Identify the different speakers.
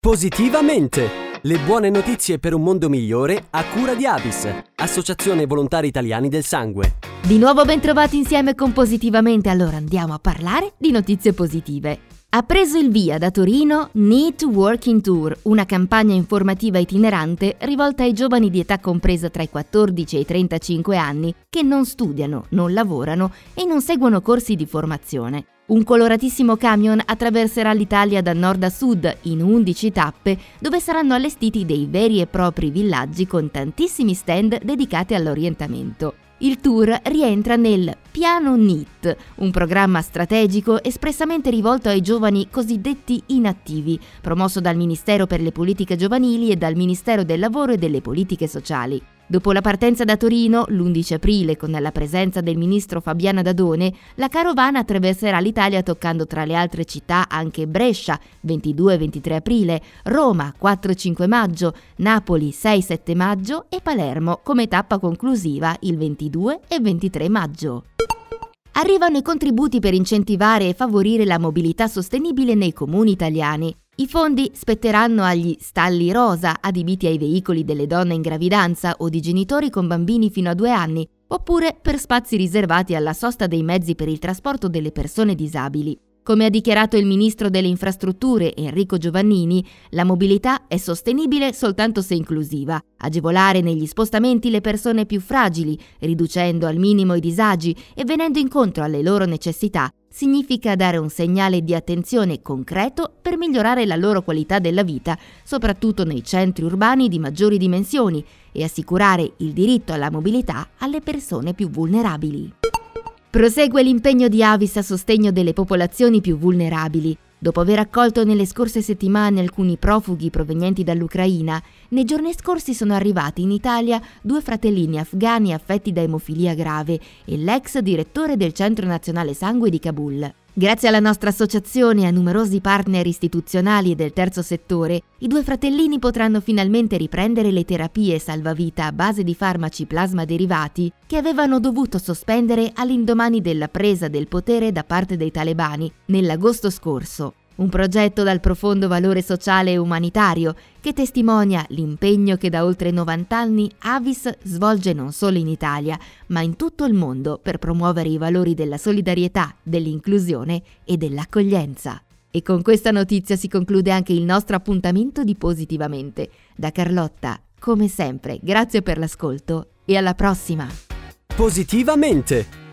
Speaker 1: Positivamente! Le buone notizie per un mondo migliore a cura di Avis, Associazione Volontari Italiani del Sangue.
Speaker 2: Di nuovo ben trovati insieme con Positivamente, allora andiamo a parlare di notizie positive. Ha preso il via da Torino Need Working Tour, una campagna informativa itinerante rivolta ai giovani di età compresa tra i 14 e i 35 anni che non studiano, non lavorano e non seguono corsi di formazione. Un coloratissimo camion attraverserà l'Italia da nord a sud in 11 tappe dove saranno allestiti dei veri e propri villaggi con tantissimi stand dedicati all'orientamento. Il tour rientra nel Piano NIT, un programma strategico espressamente rivolto ai giovani cosiddetti inattivi, promosso dal Ministero per le politiche giovanili e dal Ministero del lavoro e delle politiche sociali. Dopo la partenza da Torino, l'11 aprile, con la presenza del ministro Fabiana Dadone, la carovana attraverserà l'Italia toccando tra le altre città anche Brescia, 22-23 aprile, Roma, 4-5 maggio, Napoli, 6-7 maggio e Palermo come tappa conclusiva il 22 e 23 maggio. Arrivano i contributi per incentivare e favorire la mobilità sostenibile nei comuni italiani. I fondi spetteranno agli stalli rosa adibiti ai veicoli delle donne in gravidanza o di genitori con bambini fino a due anni, oppure per spazi riservati alla sosta dei mezzi per il trasporto delle persone disabili. Come ha dichiarato il ministro delle infrastrutture Enrico Giovannini, la mobilità è sostenibile soltanto se inclusiva, agevolare negli spostamenti le persone più fragili, riducendo al minimo i disagi e venendo incontro alle loro necessità, significa dare un segnale di attenzione concreto per migliorare la loro qualità della vita, soprattutto nei centri urbani di maggiori dimensioni, e assicurare il diritto alla mobilità alle persone più vulnerabili. Prosegue l'impegno di Avis a sostegno delle popolazioni più vulnerabili. Dopo aver accolto nelle scorse settimane alcuni profughi provenienti dall'Ucraina, nei giorni scorsi sono arrivati in Italia due fratellini afghani affetti da emofilia grave e l'ex direttore del Centro Nazionale Sangue di Kabul. Grazie alla nostra associazione e a numerosi partner istituzionali e del terzo settore, i due fratellini potranno finalmente riprendere le terapie salvavita a base di farmaci plasma derivati che avevano dovuto sospendere all'indomani della presa del potere da parte dei talebani nell'agosto scorso. Un progetto dal profondo valore sociale e umanitario che testimonia l'impegno che da oltre 90 anni Avis svolge non solo in Italia, ma in tutto il mondo per promuovere i valori della solidarietà, dell'inclusione e dell'accoglienza. E con questa notizia si conclude anche il nostro appuntamento di Positivamente. Da Carlotta, come sempre, grazie per l'ascolto e alla prossima!
Speaker 1: Positivamente!